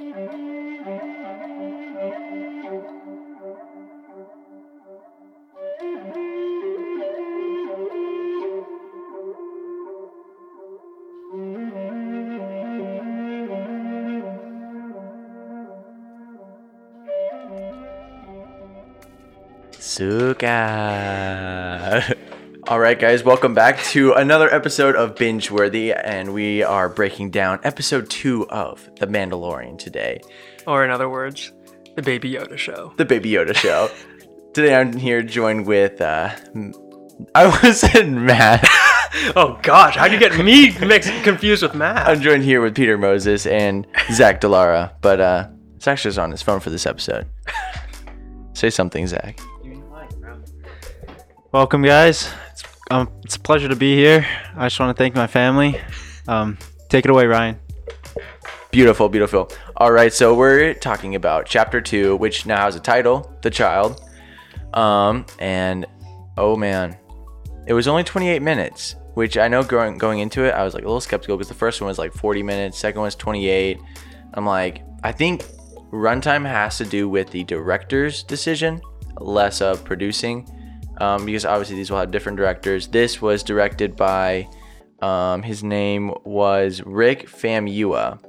すーかー All right, guys, welcome back to another episode of Binge Worthy, and we are breaking down episode two of The Mandalorian today, Or in other words, the Baby Yoda show. the Baby Yoda show. today, I'm here joined with. Uh, M- I was in Matt. Oh gosh, how do you get me mixed confused with Matt? I'm joined here with Peter Moses and Zach Delara, but uh, Zach's just on his phone for this episode. Say something, Zach. Welcome, guys. Um, it's a pleasure to be here. I just want to thank my family. Um, take it away, Ryan. Beautiful, beautiful. All right, so we're talking about chapter two, which now has a title, "The Child." Um, and oh man, it was only 28 minutes, which I know going going into it, I was like a little skeptical because the first one was like 40 minutes, second one was 28. I'm like, I think runtime has to do with the director's decision, less of producing, um, because obviously these will have different directors. This was directed by, um, his name was Rick Famuyiwa.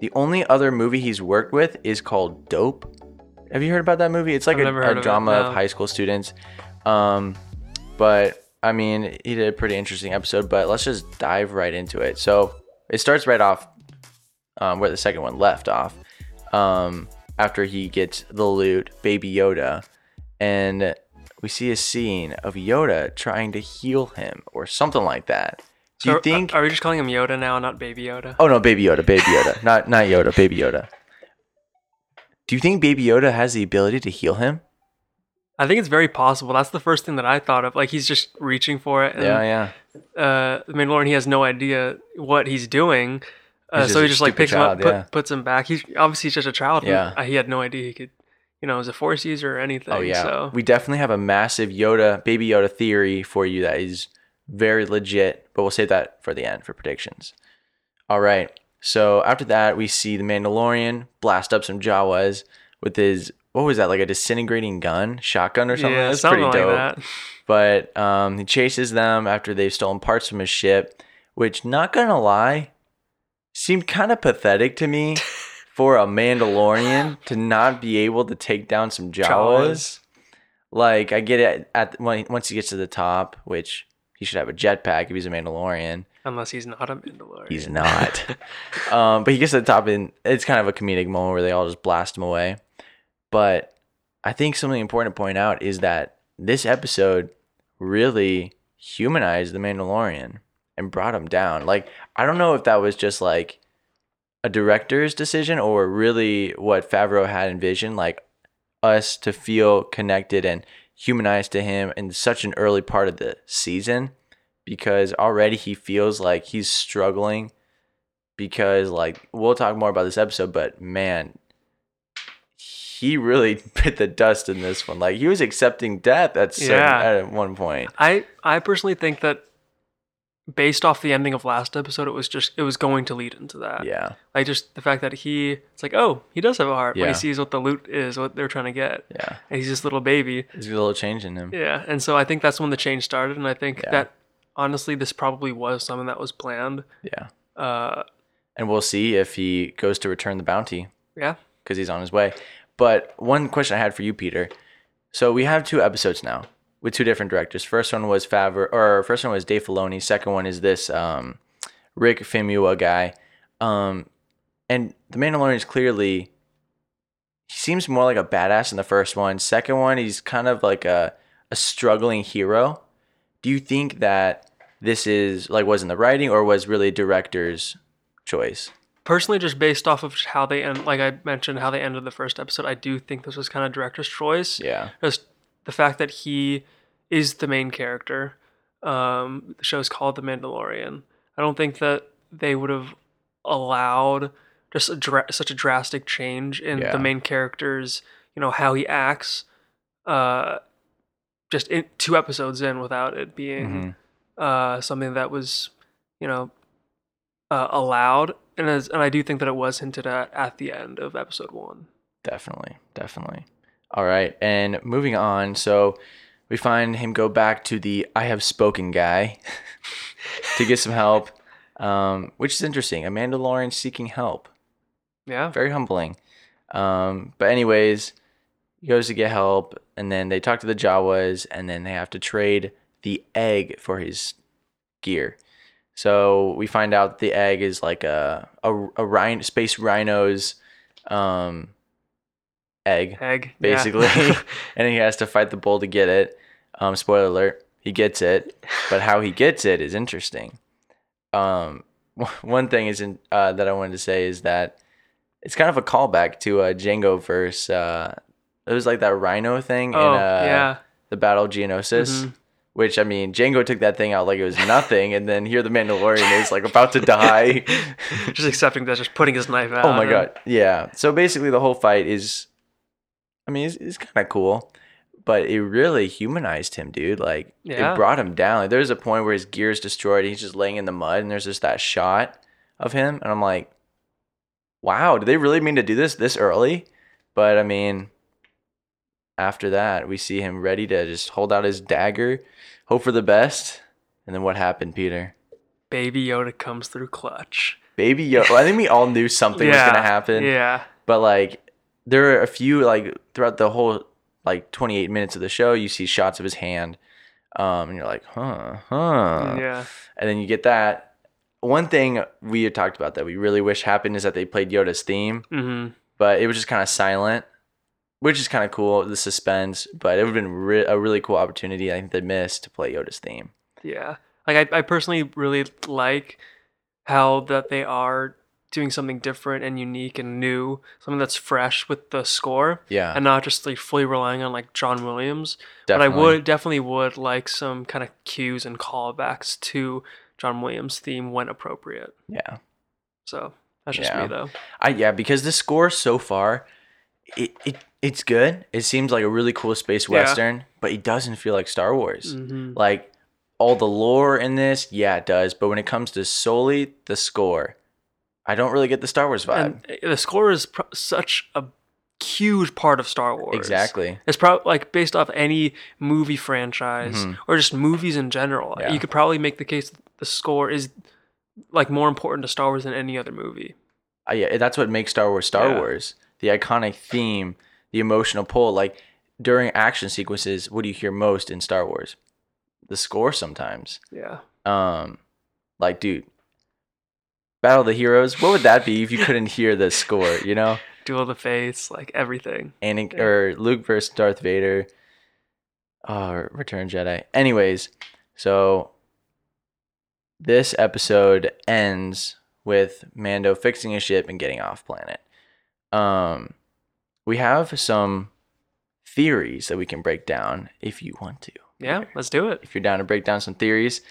The only other movie he's worked with is called Dope. Have you heard about that movie? It's like I've a, a of it, drama of high school students. Um, but I mean, he did a pretty interesting episode. But let's just dive right into it. So it starts right off um, where the second one left off. Um, after he gets the loot, Baby Yoda, and we see a scene of Yoda trying to heal him or something like that. Do you So, think? Are we just calling him Yoda now, not Baby Yoda? Oh no, Baby Yoda, Baby Yoda, not not Yoda, Baby Yoda. Do you think Baby Yoda has the ability to heal him? I think it's very possible. That's the first thing that I thought of. Like he's just reaching for it. And, yeah, yeah. Uh, the Mandalorian, he has no idea what he's doing. Uh, He's so he just like picks him child, up, put, puts him back. He's obviously he's just a child. Yeah. uh, he had no idea he could, you know, as a force user or anything. Oh yeah. So We definitely have a massive Yoda, Baby Yoda theory for you that is very legit, but we'll save that for the end for predictions. All right. So after that, we see the Mandalorian blast up some Jawas with his what was that like a disintegrating gun, shotgun or something? yeah, That's something pretty like dope. that. but um, he chases them after they've stolen parts from his ship, which, not gonna lie, seemed kind of pathetic to me for a Mandalorian to not be able to take down some Jawas. Jawas. Like, I get it at when once he gets to the top, which he should have a jetpack if he's a Mandalorian. Unless he's not a Mandalorian. He's not. um, but he gets to the top, and it's kind of a comedic moment where they all just blast him away. But I think something important to point out is that this episode really humanized the Mandalorian and brought him down. Like, I don't know if that was just like a director's decision or really what Favreau had envisioned, like us to feel connected and humanized to him in such an early part of the season? Because already he feels like he's struggling because like we'll talk more about this episode but man he really bit the dust in this one. Like he was accepting death at certain, Yeah. at one point. I I personally think that based off the ending of last episode, it was just it was going to lead into that. yeah Like just the fact that he it's like, oh, he does have a heart when Yeah. he sees what the loot is, what they're trying to get. yeah And he's this little baby. there's a little change in him Yeah. And so I think that's when the change started. And I think Yeah. that honestly this probably was something that was planned. yeah Uh and we'll see if he goes to return the bounty yeah. because he's on his way. But one question I had for you, Peter. So we have two episodes now with two different directors. First one was Favre, or first one was Dave Filoni. Second one is this um, Rick Famuyiwa guy. Um, and the Mandalorian is clearly he seems more like a badass in the first one. Second one, he's kind of like a a struggling hero. Do you think that this is like was in the writing or was really director's choice? Personally, just based off of how they end, like I mentioned, how they ended the first episode, I do think this was kind of director's choice. Yeah. just the fact that he is the main character. Um, the show's called The Mandalorian. I don't think that they would have allowed just a dra- such a drastic change in Yeah. the main character's, you know, how he acts. Uh, just in, two episodes in without it being Mhm. uh, something that was, you know, uh, allowed, and as, and I do think that it was hinted at at the end of episode one. Definitely, definitely. All right, and moving on. So we find him go back to the I have spoken guy to get some help, um, which is interesting. A Mandalorian seeking help, Yeah. very humbling. Um, but anyways, he goes to get help, and then they talk to the Jawas, and then they have to trade the egg for his gear. So we find out the egg is like a a, a rhino, space rhino's um, egg Egg. yeah. basically, and he has to fight the bull to get it. Um, spoiler alert: he gets it, but how he gets it is interesting. Um, one thing is in, uh, that I wanted to say is that it's kind of a callback to uh, Jango verse. Uh, it was like that rhino thing oh in uh, yeah. the Battle of Geonosis. Mhm. Which I mean, Jango took that thing out like it was nothing, and then here the Mandalorian is like about to die. just accepting that, just putting his knife out. Oh my and- god, yeah. So basically, the whole fight is, I mean, it's, it's kind of cool, but it really humanized him, dude. Like Yeah. it brought him down. Like, there's a point where his gear is destroyed, he's just laying in the mud, and there's just that shot of him, and I'm like, wow, did they really mean to do this this early? But I mean, after that, we see him ready to just hold out his dagger, hope for the best, and then what happened, Peter? Baby Yoda comes through clutch. Baby Yoda. I think we all knew something was gonna happen Yeah. but like there are a few like throughout the whole like 28 minutes of the show you see shots of his hand um and you're like huh huh yeah. and then you get that one thing we had talked about that we really wish happened is that they played yoda's theme hmm but it was just kind of silent which is kind of cool the suspense but it would have been re- a really cool opportunity i think they missed to play yoda's theme Yeah. Like I, I personally really like how that they are doing something different and unique and new, something that's fresh with the score, yeah and not just like fully relying on like John Williams. definitely. But I would definitely would like some kind of cues and callbacks to John Williams' theme when appropriate. yeah So that's just Yeah. me though. I yeah, because the score so far, it, it it's good. It seems like a really cool space Yeah. western, but it doesn't feel like Star Wars. hmm Like all the lore in this, yeah, it does. But when it comes to solely the score, I don't really get the Star Wars vibe. And the score is pro- such a huge part of Star Wars. exactly. It's probably like based off any movie franchise Mhm. or just movies in general. Yeah. You could probably make the case that the score is like more important to Star Wars than any other movie. Uh, yeah, that's what makes Star Wars Star Yeah. Wars. The iconic theme, the emotional pull. Like during action sequences, what do you hear most in Star Wars? The score sometimes. Yeah. Um, like, dude, Battle of the Heroes. What would that be if you couldn't hear the score? You know, Duel of the Fates, like everything. And Yeah. or Luke versus Darth Vader. Oh, Return Jedi. Anyways, so this episode ends with Mando fixing his ship and getting off planet. Um, we have some theories that we can break down if you want to Yeah, let's do it. if you're down to break down some theories.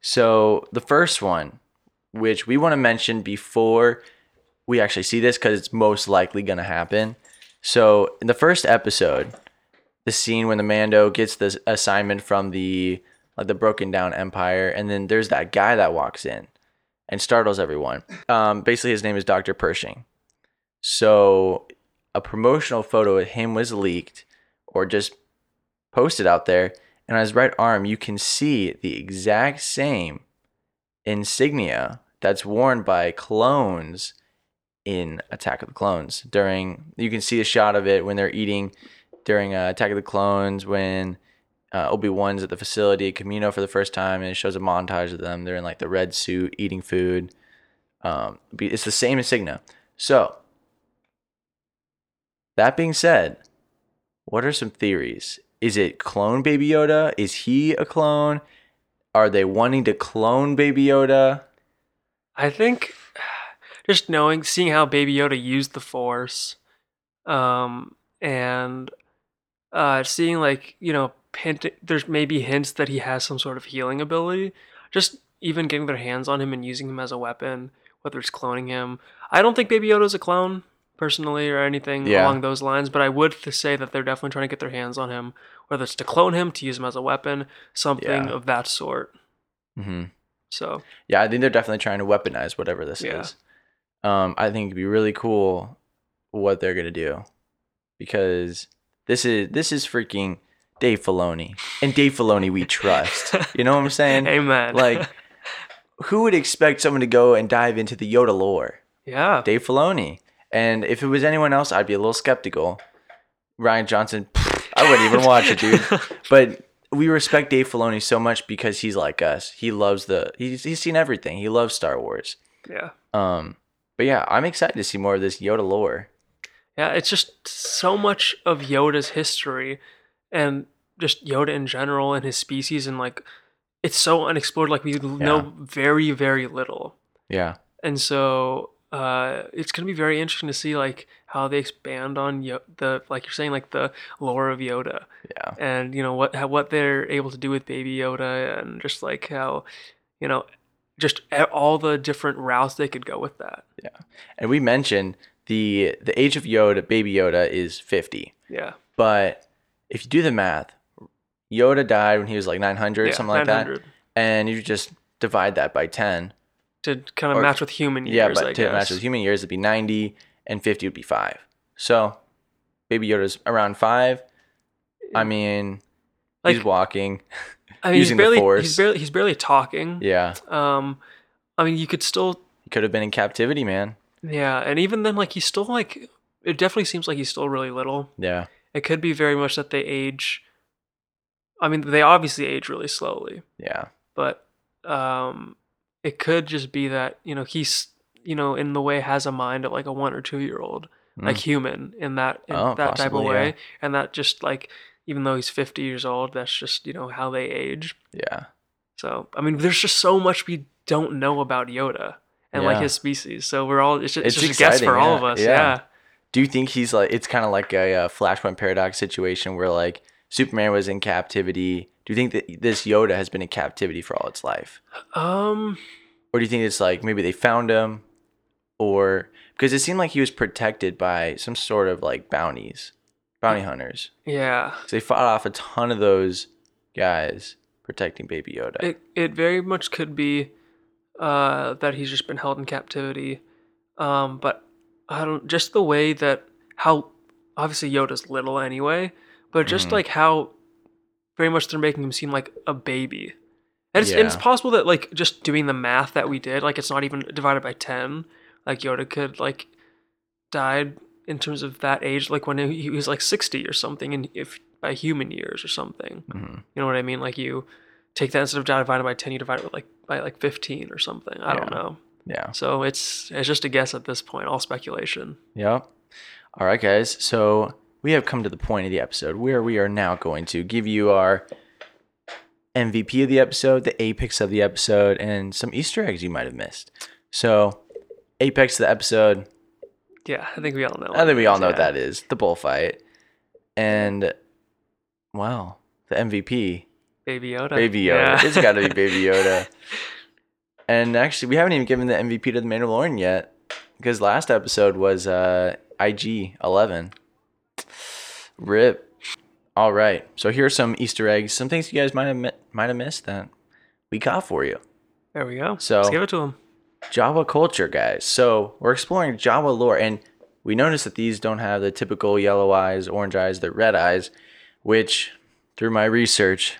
So the first one, which we want to mention before we actually see this, because it's most likely going to happen. So in the first episode, the scene when the Mando gets this assignment from the like the broken down Empire, and then there's that guy that walks in and startles everyone. Um, basically, his name is Doctor Pershing. So a promotional photo of him was leaked, or just posted out there, and on his right arm you can see the exact same insignia that's worn by clones in Attack of the Clones. During you can see a shot of it when they're eating during uh, Attack of the Clones when uh, Obi Wan's at the facility at Kamino for the first time, and it shows a montage of them. They're in like the red suit eating food. Um, it's the same insignia. So that being said, what are some theories? Is it clone Baby Yoda? Is he a clone? Are they wanting to clone Baby Yoda? I think just knowing, seeing how Baby Yoda used the Force, um, and uh, seeing like you know, hint, there's maybe hints that he has some sort of healing ability. Just even getting their hands on him and using him as a weapon, whether it's cloning him. I don't think Baby Yoda's a clone personally or anything Yeah. along those lines, but I would say that they're definitely trying to get their hands on him, whether it's to clone him, to use him as a weapon, something Yeah. of that sort. Mm-hmm. So Yeah, I think they're definitely trying to weaponize whatever this Yeah. is. Um, I think it'd be really cool what they're gonna do because this is this is freaking Dave Filoni, and Dave Filoni we trust. You know what I'm saying? amen. Like, who would expect someone to go and dive into the Yoda lore? yeah, Dave Filoni. And if it was anyone else, I'd be a little skeptical. Rian Johnson, pfft, I wouldn't even watch it, dude. But we respect Dave Filoni so much because he's like us. He loves the he's he's seen everything. He loves Star Wars. yeah, Um, but yeah, I'm excited to see more of this Yoda lore. yeah. It's just so much of Yoda's history, and just Yoda in general and his species, and like it's so unexplored. Like we know very, very little. Yeah, and so uh, it's gonna be very interesting to see like how they expand on Yo- the like you're saying like the lore of Yoda yeah, and you know what how, what they're able to do with Baby Yoda and just like how you know just all the different routes they could go with that. Yeah. And we mentioned the the age of Yoda, Baby Yoda, is 50. Yeah, But if you do the math, Yoda died when he was like 900 yeah, something like that, and you just divide that by 10. To kind of Or- match with human years. Yeah, I but to guess. match with human years, it'd be 90 and 50 would be 5. So, Baby Yoda's around 5. I mean, he's walking. I mean, using he's the barely Force. he's barely he's barely talking. Yeah. Um, I mean, you could still He could have been in captivity, man. yeah, and even then, like he's still like it definitely seems like he's still really little. Yeah. It could be very much that they age. I mean, they obviously age really slowly, Yeah. but um, it could just be that you know he's you know in the way has a mind of like a one or two year old, like human in that in Oh, that type of way, yeah. and that just like even though he's fifty years old, that's just you know how they age. Yeah. So I mean, there's just so much we don't know about Yoda and like his species. So we're all it's just, it's It's just a guess for exciting, all of us. yeah. Yeah. Do you think he's like, it's kind of like a, uh Flashpoint Paradox situation where like Superman was in captivity? Do you think that this Yoda has been in captivity for all its life? Um. Or do you think it's like maybe they found him or because it seemed like he was protected by some sort of like bounties, bounty hunters. Yeah. So they fought off a ton of those guys protecting Baby Yoda. It it very much could be uh, that he's just been held in captivity. Um, but I don't just the way that how obviously Yoda's little anyway, but just Mhm. like how very much they're making him seem like a baby. And it's, and it's possible that like just doing the math that we did, like it's not even divided by ten. Like Yoda could like died in terms of that age, like when he was like sixty or something, and if by human years or something. Mhm. You know what I mean? Like you take that instead of divided by ten, you divide it with like by like fifteen or something. I don't know. Yeah. So it's it's just a guess at this point, all speculation. Yep. All right, guys. So we have come to the point of the episode where we are now going to give you our MVP of the episode, the apex of the episode, and some Easter eggs you might have missed. So, apex of the episode, Yeah, I think we all know. I think we all know yeah. what that is the bullfight. And, wow, the MVP, Baby Yoda. Baby Yoda. Yeah. It's got to be Baby Yoda. And actually, we haven't even given the MVP to the Mandalorian yet because last episode was uh, IG 11. Rip. All right. So here are some Easter eggs, some things you guys might have mi- might have missed that we got for you. there we go. So- Let's give it to them. Jawa culture, guys. So we're exploring Jawa lore, and we noticed that these don't have the typical yellow eyes, orange eyes, they're red eyes, which, through my research,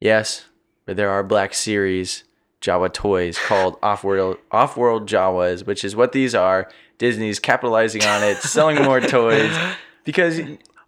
yes, but there are Black Series Jawa toys called off-world off-world Jawas, which is what these are. Disney's capitalizing on it, selling more toys because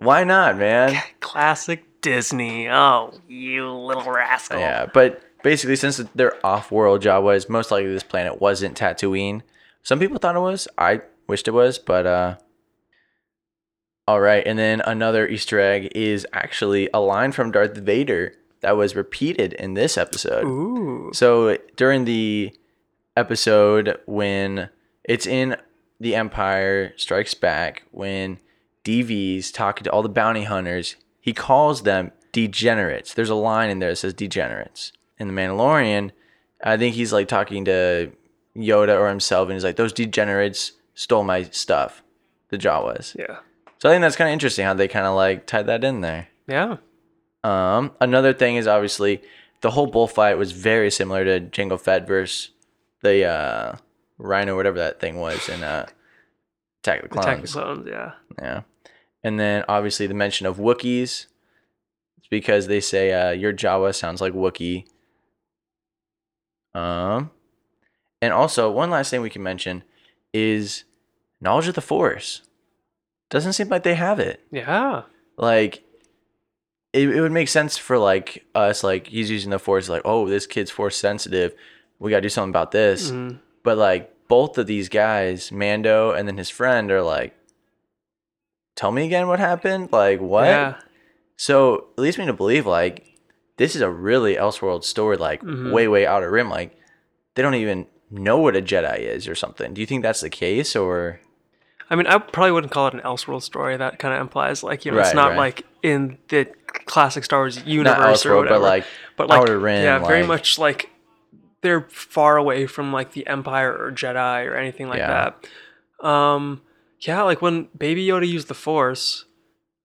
why not, man? Classic Disney. Oh, you little rascal. Yeah, but basically, since they're off-world Jawas, most likely this planet wasn't Tatooine. Some people thought it was. I wished it was, but uh. All right, and then another Easter egg is actually a line from Darth Vader that was repeated in this episode. Ooh. So during the episode when it's in the Empire Strikes Back, when DV's talking to all the bounty hunters, he calls them degenerates. There's a line in there that says degenerates. In The Mandalorian, I think he's like talking to Yoda or himself, and he's like, "Those degenerates stole my stuff." The Jawas. Yeah. So I think that's kind of interesting how they kind of like tied that in there. Yeah. Um, another thing is obviously the whole bullfight was very similar to Jango Fett versus the uh, Rhino, whatever that thing was, in uh, Attack the Clones. Attack the Clones, yeah. Yeah. And then obviously the mention of Wookiees. It's because they say uh, your Jawa sounds like Wookiee. Um, and also one last thing we can mention is knowledge of the Force. Doesn't seem like they have it. Yeah. Like, it, it would make sense for like us. Like he's using the Force. Like, oh, this kid's Force sensitive. We gotta do something about this. Mhm. But like both of these guys, Mando and then his friend, are like, "Tell me again what happened. Like what?" Yeah. So it leads me to believe like this is a really Elseworld story, like Mhm. way way out of rim. Like they don't even know what a Jedi is or something. Do you think that's the case or? I mean, I probably wouldn't call it an Elseworld story. That kind of implies like you know, it's not right. like in the classic Star Wars universe or whatever. but like but like Outer Rim, yeah, very much like they're far away from like the Empire or Jedi or anything like Yeah. that. Um, yeah, like when Baby Yoda used the Force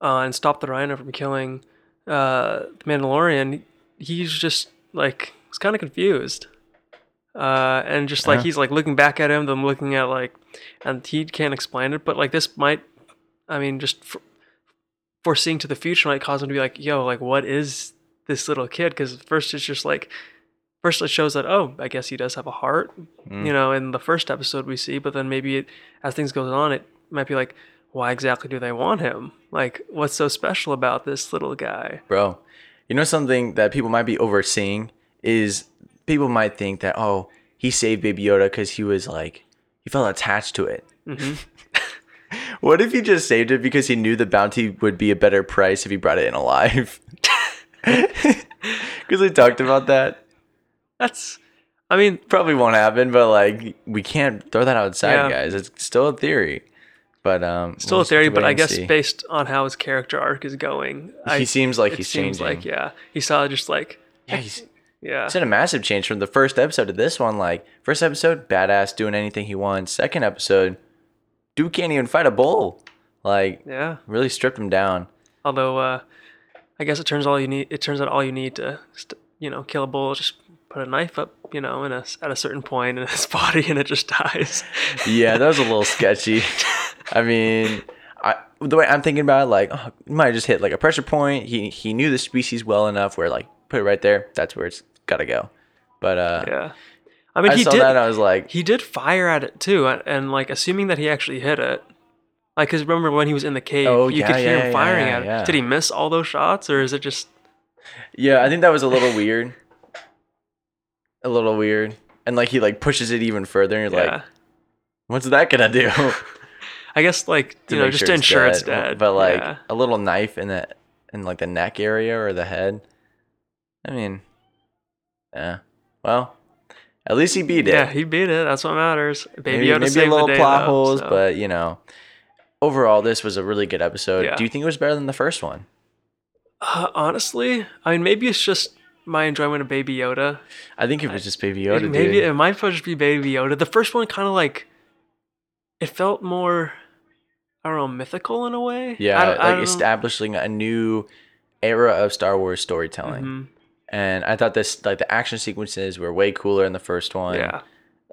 uh, and stopped the Rhino from killing uh, the Mandalorian, he's just like he's kind of confused. Uh, and just like Yeah. he's like looking back at him, then looking at like, and he can't explain it. But like this might, I mean, just for, foreseeing to the future might cause him to be like, yo, like what is this little kid? Because first it's just like, first it shows that oh, I guess he does have a heart, Mm. you know, in the first episode we see. But then maybe it, as things goes on, it might be like, why exactly do they want him? Like, what's so special about this little guy? bro. You know something that people might be overseeing is people might think that oh he saved Baby Yoda because he was like he felt attached to it. hmm What if he just saved it because he knew the bounty would be a better price if he brought it in alive? Because we talked about that. That's, I mean, Probably won't happen, but like we can't throw that outside, Yeah. guys. It's still a theory. But um, still a theory. But I guess see. based on how his character arc is going, I, he seems like he's seems changing. like yeah, he saw just like yeah, he's yeah, It's been a massive change from the first episode to this one. Like first episode, badass, doing anything he wants. Second episode, dude can't even fight a bull. Like yeah. really stripped him down. Although, uh, I guess it turns all you need. It turns out all you need to, st- you know, kill a bull. Just put a knife up, you know, in a at a certain point in his body, and it just dies. Yeah, that was a little sketchy. I mean, I the way I'm thinking about it, like oh, he might have just hit like a pressure point. He he knew the species well enough where like put it right there. That's where it's gotta go. But uh, yeah. I mean, I he saw did. I was like, he did fire at it too, and, and like assuming that he actually hit it. Like, cause remember when he was in the cave, Oh, you yeah, could hear yeah, him firing yeah, at it. Did he miss all those shots, or is it just? yeah, I think that was a little weird. A little weird. And like he like pushes it even further, and you're Yeah. like, what's that gonna do? I guess like you know just sure to ensure it's dead. dead. But like yeah. a little knife in the in like the neck area or the head. I mean, yeah. Well, at least he beat it. yeah, he beat it. That's what matters. Baby maybe Yoda maybe a little day, plot though, holes, so. but you know, overall, this was a really good episode. Yeah. Do you think it was better than the first one? Uh, honestly, I mean, maybe it's just my enjoyment of Baby Yoda. I think it was just Baby Yoda, maybe dude. it might just be Baby Yoda. The first one kind of like it felt more, I don't know, mythical in a way. yeah, I, I like establishing a new era of Star Wars storytelling. Mhm. And I thought this, like the action sequences, were way cooler in the first one. Yeah,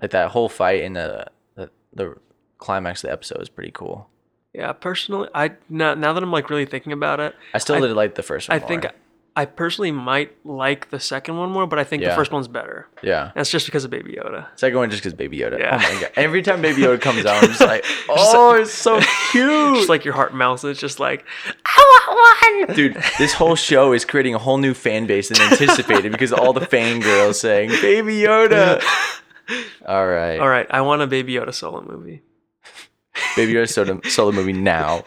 like that whole fight in the the, the climax of the episode was pretty cool. yeah. Personally, I now, now that I'm like really thinking about it, I still I- did like the first one. I think more. I personally might like the second one more, but I think Yeah. the first one's better. yeah. That's just because of Baby Yoda. Second one just because Baby Yoda. Yeah. Oh my god! Every time Baby Yoda comes out, I'm just like, oh, it's so cute. Just like your heart melts. It's just like I want one. Dude, this whole show is creating a whole new fan base and anticipated because all the fangirls saying Baby Yoda. All right, All right, I want a Baby Yoda solo movie. Baby Yoda solo, solo movie now.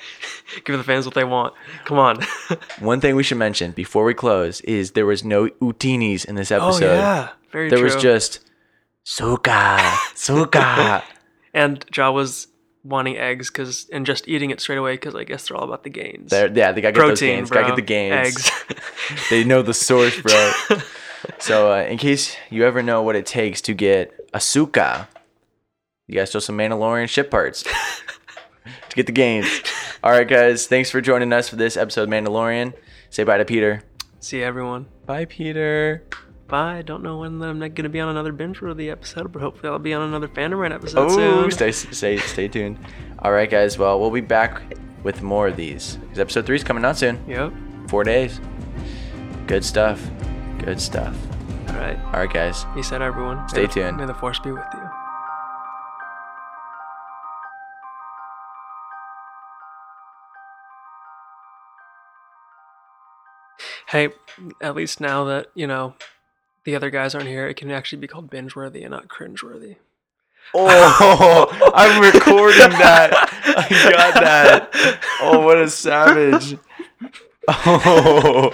Give the fans what they want. Come on. One thing we should mention before we close is there was no Utinnis in this episode. oh yeah, very true. there true. was just Suka, Suka. and Jawa's wanting eggs because and just eating it straight away because I guess they're all about the gains. There, yeah, they gotta get those gains. bro. Gotta get the gains. Eggs. they know the source, bro. so, uh, in case you ever know what it takes to get a suka, you guys throw some Mandalorian ship parts to get the gains. All right, guys. Thanks for joining us for this episode of Mandalorian. Say bye to Peter. See everyone. Bye, Peter. Bye. I Don't know when I'm not gonna be on another binge worthy episode, but hopefully I'll be on another fandom rant episode Oh, soon. stay, stay, stay tuned. All right, guys. Well, we'll be back with more of these because episode three is coming out soon. Yep. Four days. Good stuff. Good stuff. All right. All right, guys. Peace out, everyone. May Stay the- tuned. May the force be with you. Hey, at least now that, you know, the other guys aren't here, it can actually be called binge worthy and not cringe worthy. Oh, I'm recording that. I got that. Oh, what a savage. Oh.